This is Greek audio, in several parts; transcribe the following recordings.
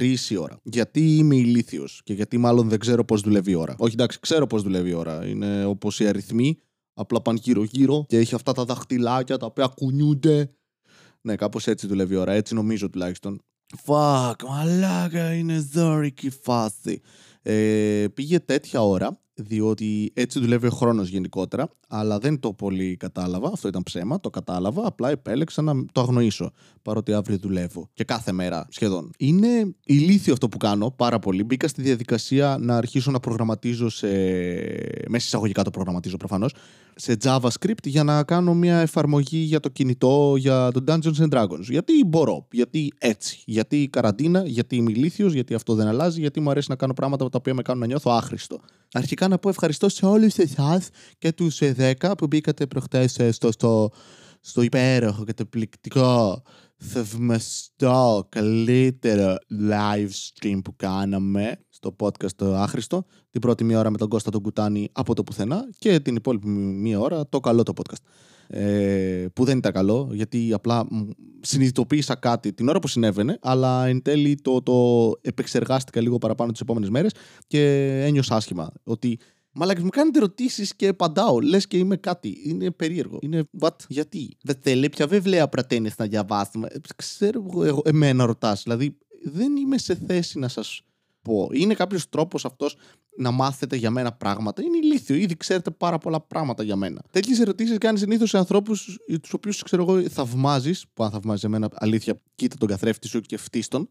τρεις η ώρα. Γιατί είμαι ηλίθιος και γιατί μάλλον δεν ξέρω πώς δουλεύει η ώρα. Όχι, εντάξει, ξέρω πώς δουλεύει η ώρα. Είναι όπως οι αριθμοί, απλά πάνε γύρω-γύρω και έχει αυτά τα δαχτυλάκια τα οποία κουνιούνται. Ναι, κάπως έτσι δουλεύει η ώρα. Έτσι νομίζω τουλάχιστον. Fuck, μαλάκα, είναι ζώρικη φάση. Ε, πήγε τέτοια ώρα διότι έτσι δουλεύει ο χρόνος γενικότερα, αλλά δεν το πολύ κατάλαβα, αυτό ήταν ψέμα, το κατάλαβα, απλά επέλεξα να το αγνοήσω, παρότι αύριο δουλεύω και κάθε μέρα σχεδόν. Είναι ηλίθιο αυτό που κάνω πάρα πολύ, μπήκα στη διαδικασία να αρχίσω να προγραμματίζω σε... μέσα εισαγωγικά το προγραμματίζω προφανώς, σε JavaScript για να κάνω μια εφαρμογή για το κινητό για το Dungeons and Dragons. Γιατί μπορώ, γιατί έτσι, γιατί καραντίνα, γιατί είμαι ηλίθιος, γιατί αυτό δεν αλλάζει, γιατί μου αρέσει να κάνω πράγματα τα οποία με κάνουν να νιώθω άχρηστο. Αρχικά να πω ευχαριστώ σε όλους εσάς και τους 10 που μπήκατε προχτές στο, στο, στο υπέροχο και το πληκτικό θαυμαστό καλύτερο live stream που κάναμε στο podcast το άχρηστο. Την πρώτη μία ώρα με τον Κώστα τον Κουτάνη από το πουθενά και την υπόλοιπη μία ώρα το καλό το podcast ε, που δεν ήταν καλό γιατί απλά συνειδητοποίησα κάτι την ώρα που συνέβαινε αλλά εν τέλει το, το επεξεργάστηκα λίγο παραπάνω τις επόμενες μέρες και ένιωσα άσχημα ότι Μαλάκι, μου κάνετε ερωτήσεις και απαντάω. Λες και είμαι κάτι. Είναι περίεργο. Είναι what, γιατί. Δεν θέλει πια βιβλία πρατένει να διαβάσουμε. Ξέρω εγώ, εμένα ρωτάς. Δηλαδή, δεν είμαι σε θέση να σας πω. Είναι κάποιος τρόπος αυτός να μάθετε για μένα πράγματα. Είναι ηλίθιο. Ήδη ξέρετε πάρα πολλά πράγματα για μένα. Τέτοιες ερωτήσεις κάνει συνήθως σε ανθρώπους τους οποίους ξέρω εγώ θαυμάζεις. Που αν θαυμάζεις εμένα, αλήθεια, κοίτα τον καθρέφτη σου και φτύστον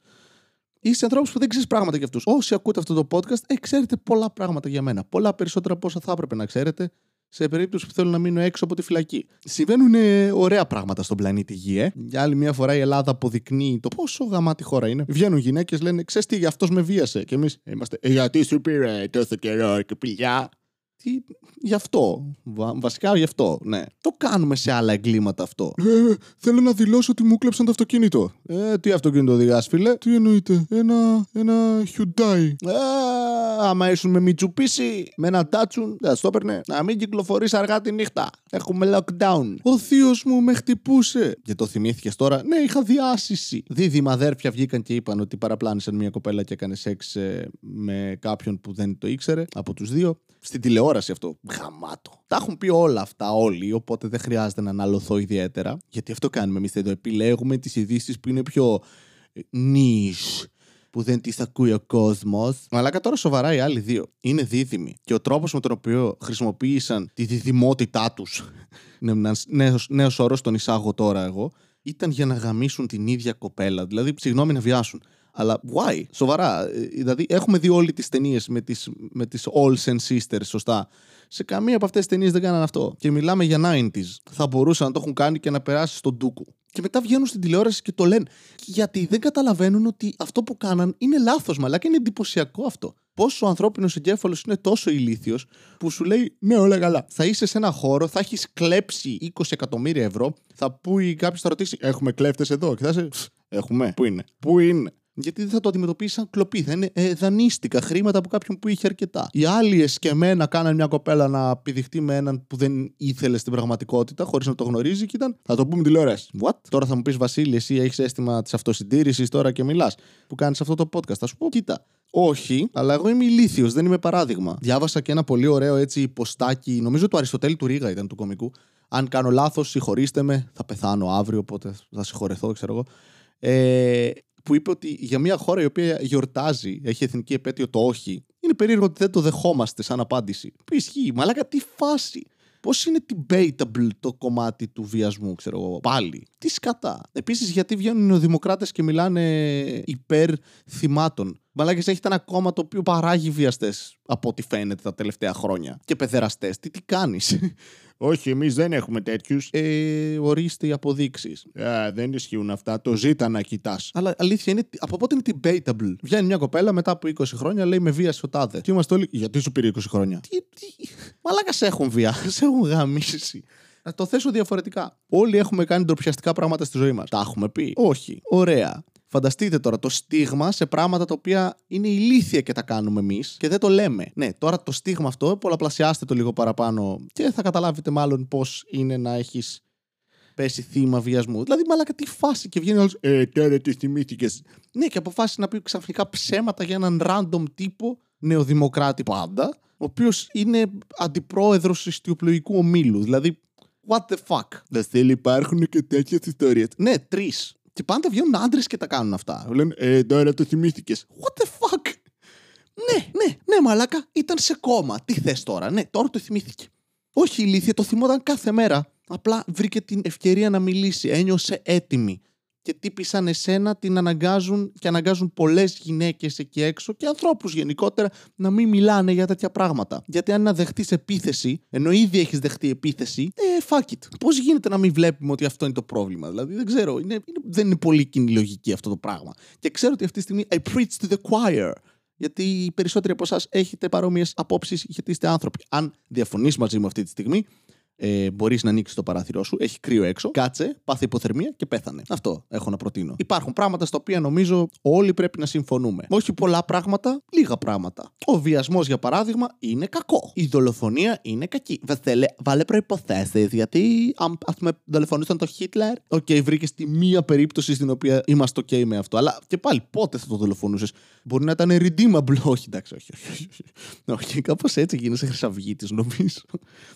ή σε ανθρώπους που δεν ξέρεις πράγματα για αυτούς. Όσοι ακούτε αυτό το podcast, ε, ξέρετε πολλά πράγματα για μένα. Πολλά περισσότερα από όσα θα έπρεπε να ξέρετε σε περίπτωση που θέλω να μείνω έξω από τη φυλακή. Συμβαίνουν ε, ωραία πράγματα στον πλανήτη Γη, ε. Για άλλη μια φορά η Ελλάδα αποδεικνύει το πόσο γαμάτη χώρα είναι. Βγαίνουν γυναίκες, λένε: Ξέρεις τι, αυτός με βίασε. Και εμείς είμαστε. Ε, γιατί σου πήρε τόσο καιρό και πηλιά. Τι, γι' αυτό. βασικά γι' αυτό, ναι. Το κάνουμε σε άλλα εγκλήματα αυτό. Ε, θέλω να δηλώσω ότι μου κλέψαν το αυτοκίνητο. Ε, τι αυτοκίνητο οδηγάς, φίλε; Τι εννοείται. Ένα, ένα Hyundai. Ε, άμα ήσουν με Μιτσουπίση, με ένα τάτσουν, δεν το έπαιρνε. Να μην κυκλοφορείς αργά τη νύχτα. Έχουμε lockdown. Ο θείος μου με χτυπούσε. Και το θυμήθηκες τώρα; Ναι, είχα διάσηση. Δίδυμα αδέρφια βγήκαν και είπαν ότι παραπλάνησαν μια κοπέλα και έκανε σεξ ε, με κάποιον που δεν το ήξερε από τους δύο. Στην τηλεόραση αυτό. Γαμάτο. Τα έχουν πει όλα αυτά όλοι, οπότε δεν χρειάζεται να αναλωθώ ιδιαίτερα. Γιατί αυτό κάνουμε εμείς εδώ. Επιλέγουμε τις ειδήσεις που είναι πιο νης που δεν τις ακούει ο κόσμος. Αλλά τώρα σοβαρά οι άλλοι δύο είναι δίδυμοι. Και ο τρόπος με τον οποίο χρησιμοποίησαν τη διδυμότητά τους. είναι ένα νέος όρος, τον εισάγω τώρα εγώ. Ήταν για να γαμίσουν την ίδια κοπέλα. Δηλαδή, συγγνώμη να βιάσουν. Αλλά why? Σοβαρά. Ε, δηλαδή, έχουμε δει όλες τις ταινίες με τις με τις Olsen Sisters, σωστά. Σε καμία από αυτές τις ταινίες δεν κάνανε αυτό. Και μιλάμε για 90s. Θα μπορούσαν να το έχουν κάνει και να περάσει στον Ντούκου. Και μετά βγαίνουν στην τηλεόραση και το λένε. Γιατί δεν καταλαβαίνουν ότι αυτό που κάναν είναι λάθος, μαλάκα είναι εντυπωσιακό αυτό. Πόσο ο ανθρώπινος εγκέφαλος είναι τόσο ηλίθιος που σου λέει Ναι, όλα καλά. Θα είσαι σε ένα χώρο, θα έχεις κλέψει 20 εκατομμύρια ευρώ, θα πει κάποιος θα ρωτήσει Έχουμε κλέφτες εδώ; Και θα είσαι. Έχουμε. Πού είναι; Πού είναι; Γιατί δεν θα το αντιμετωπίσει σαν κλοπή. Θα είναι ε, δανείστηκα χρήματα από κάποιον που είχε αρκετά. Οι άλλοι εσκεμμένα κάναν μια κοπέλα να πηδηχτεί με έναν που δεν ήθελε στην πραγματικότητα, χωρίς να το γνωρίζει και ήταν. Θα το πούμε τηλεόραση. What? Τώρα θα μου πεις Βασίλη, εσύ έχεις αίσθημα της αυτοσυντήρησης τώρα και μιλάς. Που κάνεις αυτό το podcast. Θα σου πω, κοίτα. Όχι, αλλά εγώ είμαι ηλίθιος, δεν είμαι παράδειγμα. Διάβασα και ένα πολύ ωραίο έτσι ποστάκι, νομίζω του Αριστοτέλη του Ρίγα ήταν του κομικού. Αν κάνω λάθος, συγχωρήστε με, θα πεθάνω αύριο, οπότε θα συγχωρεθώ, ξέρω εγώ. Ε, που είπε ότι για μια χώρα η οποία γιορτάζει, έχει εθνική επέτειο το όχι, είναι περίεργο ότι δεν το δεχόμαστε σαν απάντηση. Που ισχύει, μαλάκα τι φάση. Πώς είναι debatable το κομμάτι του βιασμού, ξέρω εγώ, πάλι. Τι σκατά. Επίσης, γιατί βγαίνουν οι νεοδημοκράτες και μιλάνε υπέρ θυμάτων. Μαλάκες έχετε ένα κόμμα το οποίο παράγει βιαστέ από ό,τι φαίνεται τα τελευταία χρόνια. Και πεδεραστέ. Τι, τι κάνεις; Όχι, εμείς δεν έχουμε τέτοιους. Ε, ορίστε οι αποδείξεις. δεν ισχύουν αυτά. Το ζήτα να κοιτάς. Αλλά αλήθεια είναι, από πότε είναι debatable; Βγαίνει μια κοπέλα μετά από 20 χρόνια, λέει με βία στο τάδε. Και είμαστε όλοι. Γιατί σου πήρε 20 χρόνια; Τι, τι... Μαλάκα σε έχουν βία. σε έχουν γαμίσει. Να το θέσω διαφορετικά. Όλοι έχουμε κάνει ντροπιαστικά πράγματα στη ζωή μας. Τα έχουμε πει. Όχι. Ωραία. Φανταστείτε τώρα το στίγμα σε πράγματα τα οποία είναι ηλίθια και τα κάνουμε εμείς και δεν το λέμε. Ναι, τώρα το στίγμα αυτό πολλαπλασιάστε το λίγο παραπάνω και θα καταλάβετε μάλλον πώς είναι να έχεις πέσει θύμα βιασμού. Δηλαδή, μαλάκα τι φάση και βγαίνει όλος. Ε, τώρα τι θυμήθηκες. Ναι, και αποφάσισε να πει ξαφνικά ψέματα για έναν random τύπο, νεοδημοκράτη πάντα, ο οποίος είναι αντιπρόεδρος ιστιοπλοϊκού ομίλου. Δηλαδή, what the fuck; Δεν θέλει, υπάρχουν και τέτοιες ιστορίες. Ναι, τρεις. Και πάντα βγαίνουν άντρες και τα κάνουν αυτά. Λένε, ε, τώρα το θυμήθηκες. What the fuck; Ναι, ναι, ναι, μαλάκα. Ήταν σε κόμμα. Τι θες τώρα; Ναι, τώρα το θυμήθηκε. Όχι ηλίθεια, το θυμόταν κάθε μέρα. Απλά βρήκε την ευκαιρία να μιλήσει. Ένιωσε έτοιμη. Και τύποι σαν εσένα την αναγκάζουν και αναγκάζουν πολλές γυναίκες εκεί έξω και ανθρώπους γενικότερα να μην μιλάνε για τέτοια πράγματα. Γιατί αν να δεχτείς επίθεση, ενώ ήδη έχεις δεχτεί επίθεση, ε, fuck it. Πώς γίνεται να μην βλέπουμε ότι αυτό είναι το πρόβλημα. Δηλαδή; Δεν ξέρω. Είναι, είναι, δεν είναι πολύ κοινή λογική αυτό το πράγμα. Και ξέρω ότι αυτή τη στιγμή I preach to the choir γιατί οι περισσότεροι από εσάς έχετε παρόμοιες απόψεις γιατί είστε άνθρωποι. Αν διαφωνείς μαζί μου αυτή τη στιγμή, ε, μπορείς να ανοίξεις το παράθυρό σου, έχει κρύο έξω, κάτσε, πάθε υποθερμία και πέθανε. Αυτό έχω να προτείνω. Υπάρχουν πράγματα στα οποία νομίζω όλοι πρέπει να συμφωνούμε. Όχι πολλά πράγματα, λίγα πράγματα. Ο βιασμός, για παράδειγμα, είναι κακό. Η δολοφονία είναι κακή. Βέβαια, βάλε προϋποθέσεις, γιατί αν ας πούμε δολοφονούσαν τον Χίτλερ, OK, okay, βρήκες τη μία περίπτωση στην οποία είμαστε OK με αυτό. Αλλά και πάλι πότε θα το δολοφονούσες; Μπορεί να ήταν redeemable. Όχι, εντάξει, όχι. Όχι, όχι. όχι κάπως έτσι γίνεσαι χρυσαυγήτη, νομίζω.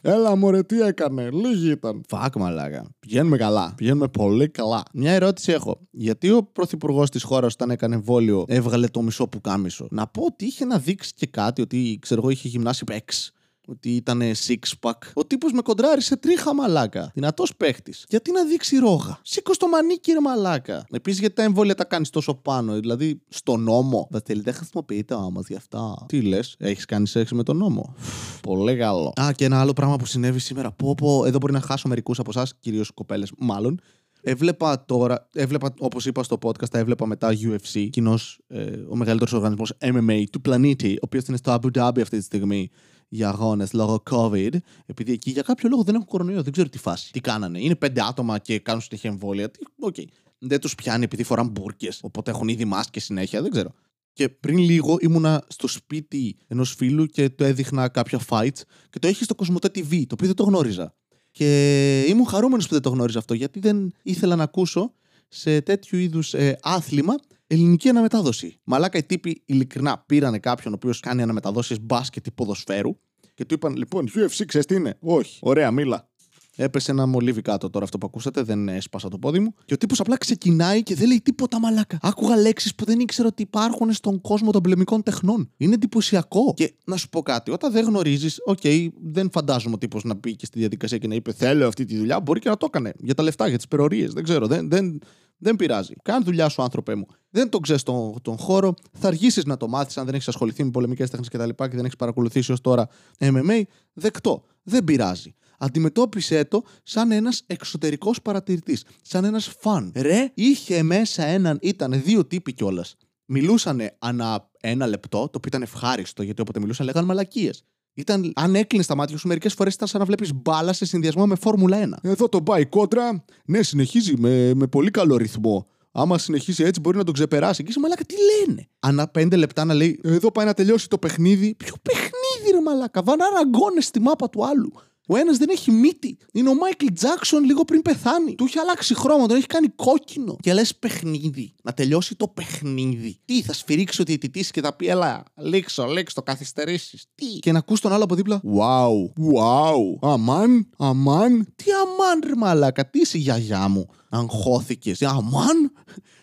Έλα, μωρέ, τι έκανε. Λίγοι ήταν. Φακ, μαλάκα. Πηγαίνουμε καλά. Πηγαίνουμε πολύ καλά. Μια ερώτηση έχω. Γιατί ο πρωθυπουργός της χώρας, όταν έκανε εμβόλιο, έβγαλε το μισό που κάμισο. Να πω ότι είχε να δείξει και κάτι, ότι ξέρω εγώ είχε γυμνάσει παίξ ότι ήταν six pack. Ο τύπος με κοντράρισε τρίχα μαλάκα. Δυνατός παίχτης. Γιατί να δείξει ρόγα; Σήκω στο μανίκι, ρε μαλάκα. Επίσης, γιατί τα εμβόλια τα κάνεις τόσο πάνω. Δηλαδή, στο νόμο. Βασίλη, δεν χρησιμοποιείται όμως γι' αυτά. Τι λες, έχεις κάνει σεξ με τον νόμο; Πολύ καλό. Α, και ένα άλλο πράγμα που συνέβη σήμερα. Πω, πω, εδώ μπορεί να χάσω μερικούς από εσάς, κυρίως κοπέλες, μάλλον. Έβλεπα τώρα, έβλεπα όπως είπα στο podcast, τα έβλεπα μετά UFC, κοινώς ε, ο μεγαλύτερος οργανισμός MMA του πλανήτη, ο οποίος είναι στο Abu Dhabi αυτή τη στιγμή για αγώνες λόγω COVID, επειδή εκεί για κάποιο λόγο δεν έχουν κορονοϊό. Δεν ξέρω τι φάση. Τι κάνανε. Είναι πέντε άτομα και κάνουν συνέχεια εμβόλια. OK. Okay. Δεν τους πιάνει επειδή φοράν μπούρκες. Οπότε έχουν ήδη μάσκες συνέχεια. Δεν ξέρω. Και πριν λίγο ήμουνα στο σπίτι ενός φίλου και το έδειχνα κάποια fights και το έχει στο Cosmote TV, το οποίο δεν το γνώριζα. Και ήμουν χαρούμενος που δεν το γνώριζα αυτό, γιατί δεν ήθελα να ακούσω σε τέτοιου είδους ε, άθλημα ελληνική αναμετάδοση. Μαλάκα οι τύποι ειλικρινά πήρανε κάποιον ο οποίος κάνει αναμεταδόσεις μπάσκετ ή ποδοσφαίρου και του είπαν: Λοιπόν, UFC, ξέρεις τι είναι; Όχι. Ωραία, μίλα. Έπεσε ένα μολύβι κάτω τώρα αυτό που ακούσατε, δεν έσπασα το πόδι μου. Και ο τύπος απλά ξεκινάει και δεν λέει τίποτα μαλάκα. Άκουγα λέξεις που δεν ήξερα ότι υπάρχουν στον κόσμο των πολεμικών τεχνών. Είναι εντυπωσιακό. Και να σου πω κάτι, όταν δεν γνωρίζεις, ok, okay, δεν φαντάζομαι ο τύπος να μπήκε στη διαδικασία και να είπε Θέλω αυτή τη δουλειά. Μπορεί και να το έκανε για τα λεφτά, για τις υπερωρίες. Δεν ξέρω. Δεν, δεν, δεν πειράζει. Κάνε δουλειά σου, άνθρωπέ μου. Δεν το ξέρεις τον, τον χώρο. Θα αργήσεις να το μάθεις αν δεν έχεις ασχοληθεί με πολεμικές τέχνες κτλ. Και, και δεν έχεις παρακολουθήσει ως τώρα MMA. Δεκτό. Δεν πειράζει. Αντιμετώπισε το σαν ένας εξωτερικός παρατηρητής. Σαν ένας φαν. Ρε, είχε μέσα έναν, ήταν δύο τύποι κιόλας. Μιλούσαν ανά ένα λεπτό, το οποίο ήταν ευχάριστο γιατί όποτε μιλούσαν λέγανε μαλακίες. Ήταν, αν έκλεινε τα μάτια σου, μερικές φορές ήταν σαν να βλέπεις μπάλα σε συνδυασμό με Φόρμουλα 1. Εδώ το πάει κόντρα. Ναι, συνεχίζει με, με πολύ καλό ρυθμό. Άμα συνεχίσει έτσι, μπορεί να τον ξεπεράσει. Και είσαι μαλάκα, τι λένε; Ανά πέντε λεπτά να λέει, Εδώ πάει να τελειώσει το παιχνίδι. Ποιο παιχνίδι, ρε μαλάκα; Βανάρα αγκώνες στη μάπα του άλλου. Ο ένας δεν έχει μύτη. Είναι ο Μάικλ Τζάξον λίγο πριν πεθάνει. Του έχει αλλάξει χρώμα, τον έχει κάνει κόκκινο. Και λες παιχνίδι. Να τελειώσει το παιχνίδι. Τι, θα σφυρίξει ο διαιτητής και θα πει, Ελά, λήξω, λήξω, το καθυστερήσεις. Τι; Και να ακούς τον άλλο από δίπλα. Wow, wow. Αμάν, αμάν. Τι αμάν, ρε μαλάκα, τι είσαι γιαγιά μου. Αγχώθηκε. Αμάν.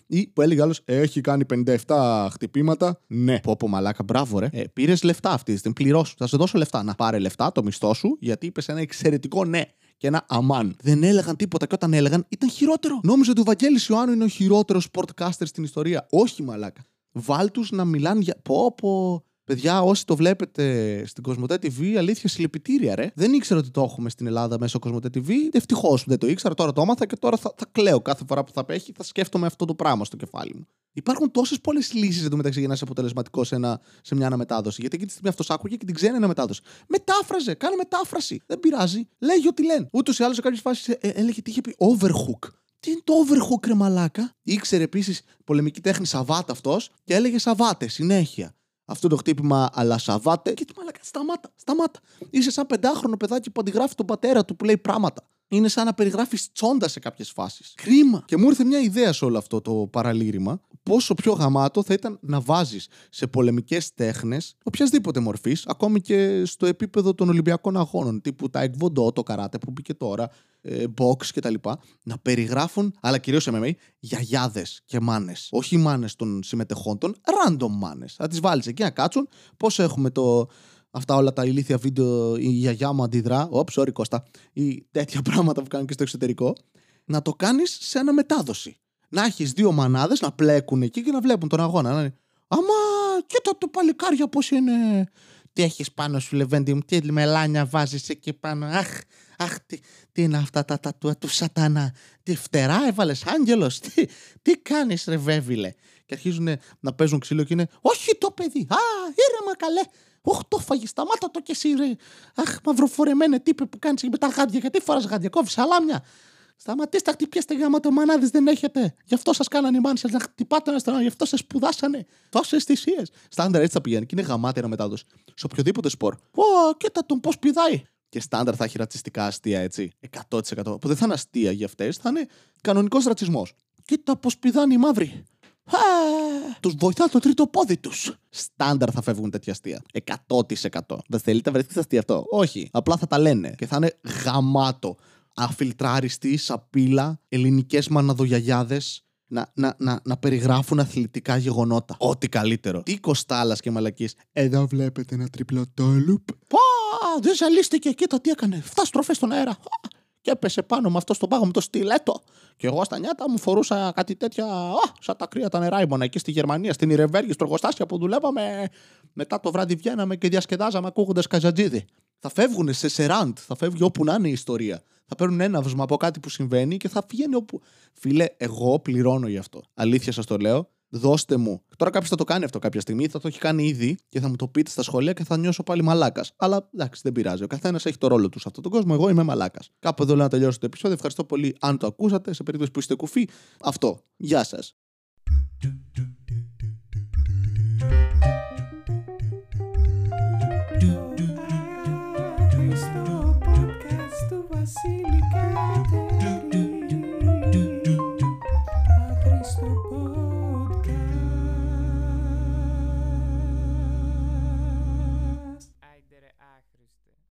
Ή που έλεγε άλλος, έχει κάνει 57 χτυπήματα. Ναι. Πω πω μαλάκα, μπράβο ρε. Ε, Πήρες λεφτά αυτή τη στιγμή. Πληρώσου. Θα σε δώσω λεφτά. Να πάρε λεφτά, το μισθό σου, γιατί είπες ένα εξαιρετικό ναι και ένα αμάν. Δεν έλεγαν τίποτα και όταν έλεγαν ήταν χειρότερο. Νόμιζα ότι ο Βαγγέλης Ιωάννου είναι ο χειρότερος sportcaster στην ιστορία. Όχι μαλάκα. Βάλ τους να μιλάνε για. Πω, πω. Παιδιά, όσοι το βλέπετε στην Κοσμοτέ TV, αλήθεια συλληπιτήρια, ρε. Δεν ήξερα ότι το έχουμε στην Ελλάδα μέσω Κοσμοτέ TV. Ευτυχώς που δεν το ήξερα, τώρα το έμαθα και τώρα θα, θα κλαίω κάθε φορά που θα πέχει, θα σκέφτομαι αυτό το πράγμα στο κεφάλι μου. Υπάρχουν τόσες πολλές λύσεις εντωμεταξύ για να είσαι αποτελεσματικός σε, ένα, σε μια αναμετάδοση. Γιατί εκεί τη στιγμή αυτός άκουγε και την ξένη αναμετάδοση. Μετάφραζε, κάνε μετάφραση. Δεν πειράζει. Λέγει ό,τι λένε. Ούτως ή άλλως σε κάποιες φάσεις ε, έλεγε τι είχε πει overhook. Τι είναι το overhook, ρε μαλάκα; Ήξερε επίσης πολεμική τέχνη Σαββάτ αυτός και έλεγε Σαββάτε συνέχεια αυτό το χτύπημα, αλλά σαβάτε. Και του μαλακά, σταμάτα, σταμάτα. Είσαι σαν πεντάχρονο παιδάκι που αντιγράφει τον πατέρα του που λέει πράγματα. είναι σαν να περιγράφεις τσόντα σε κάποιες φάσεις. Κρίμα. Και μου ήρθε μια ιδέα σε όλο αυτό το παραλήρημα. Πόσο πιο γαμάτο θα ήταν να βάζεις σε πολεμικές τέχνες οποιασδήποτε μορφής, ακόμη και στο επίπεδο των Ολυμπιακών Αγώνων, τύπου τα εκβοντό, το καράτε που μπήκε τώρα, ε, box κτλ. Να περιγράφουν, αλλά κυρίως MMA, γιαγιάδες και μάνες. Όχι μάνες των συμμετεχόντων, random μάνες. Θα τις βάλεις εκεί να κάτσουν. Πώς έχουμε το, αυτά όλα τα ηλίθια βίντεο, η γιαγιά μου αντιδρά, όπ, sorry Κώστα, ή τέτοια πράγματα που κάνουν και στο εξωτερικό, να το κάνεις σε αναμετάδοση. Να έχεις δύο μανάδες να πλέκουν εκεί και να βλέπουν τον αγώνα. Να είναι, Αμά, κοίτα το παλικάρια πώς είναι. Τι έχεις πάνω σου, Λεβέντι μου, τι μελάνια βάζεις εκεί πάνω. Αχ, αχ, τι, τι είναι αυτά τα τατούα του σατανά. Τι φτερά έβαλες, Άγγελος, τι, τι κάνεις, ρε βέβηλε. Και αρχίζουν να παίζουν ξύλο και είναι, Όχι το παιδί, Α, ήρεμα καλέ. Όχι το φαγη, σταμάτα το κι εσύ, ρε. Αχ, μαυροφορεμένε τύπε που κάνεις με τα γάντια. Γιατί φοράς γάντια, κόβεις σαλάμια. Σταματήστε, χτυπιέστε γάμα το μανάδες δεν έχετε. Γι' αυτό σας κάνανε οι μάνε σα να χτυπάτε ένα στενό, γι' αυτό σας σπουδάσανε. Τόσες θυσίες. Στάνταρ έτσι θα πηγαίνει και είναι γαμάτι μετάδοση. Σε οποιοδήποτε σπορ. Ω, κοίτα τον πώς πηδάει. Και στάνταρ θα έχει ρατσιστικά αστεία, έτσι. 100%. Που δεν θα είναι αστεία για αυτές, θα είναι κανονικός ρατσισμός. Κοίτα πώς πηδάνε οι μαύροι. Τους βοηθά το τρίτο πόδι τους. Στάνταρ θα φεύγουν τέτοια αστεία. 100%. Δεν θέλετε να βρεθείτε αστεία αυτό. Όχι. Απλά θα τα λένε και θα είναι γαμάτο. Αφιλτράριστοι, σαπίλα, ελληνικές μαναδογιαγιάδες να, να, να, να περιγράφουν αθλητικά γεγονότα. Ό,τι καλύτερο. Τι κοστάλα και μαλακής. Εδώ βλέπετε ένα τριπλό τόλουπ. Πα! Δεν ζαλίστηκε. Κοίτα τι έκανε. Φτά στροφές στον αέρα και έπεσε πάνω με αυτό στο πάγο με το στιλέτο. Και εγώ στα νιάτα μου φορούσα κάτι τέτοια, α, σαν τα κρύα τα νεράιμονα εκεί στη Γερμανία, στην Ιρεβέργη, στο εργοστάσιο που δουλεύαμε. Μετά το βράδυ βγαίναμε και διασκεδάζαμε ακούγοντας καζατζίδι. Θα φεύγουν σε σεράντ, θα φεύγει όπου να είναι η ιστορία. Θα παίρνουν έναυσμα από κάτι που συμβαίνει και θα πηγαίνει όπου. Φίλε, εγώ πληρώνω γι' αυτό. Αλήθεια σας το λέω δώστε μου. Τώρα κάποιος θα το κάνει αυτό κάποια στιγμή, θα το έχει κάνει ήδη και θα μου το πείτε στα σχολεία και θα νιώσω πάλι μαλάκας. Αλλά εντάξει, δεν πειράζει. Ο καθένας έχει το ρόλο του σε αυτόν τον κόσμο. Εγώ είμαι μαλάκας. Κάπου εδώ λέω να τελειώσω το επεισόδιο. Ευχαριστώ πολύ αν το ακούσατε. Σε περίπτωση που είστε κουφοί, αυτό. Γεια σας.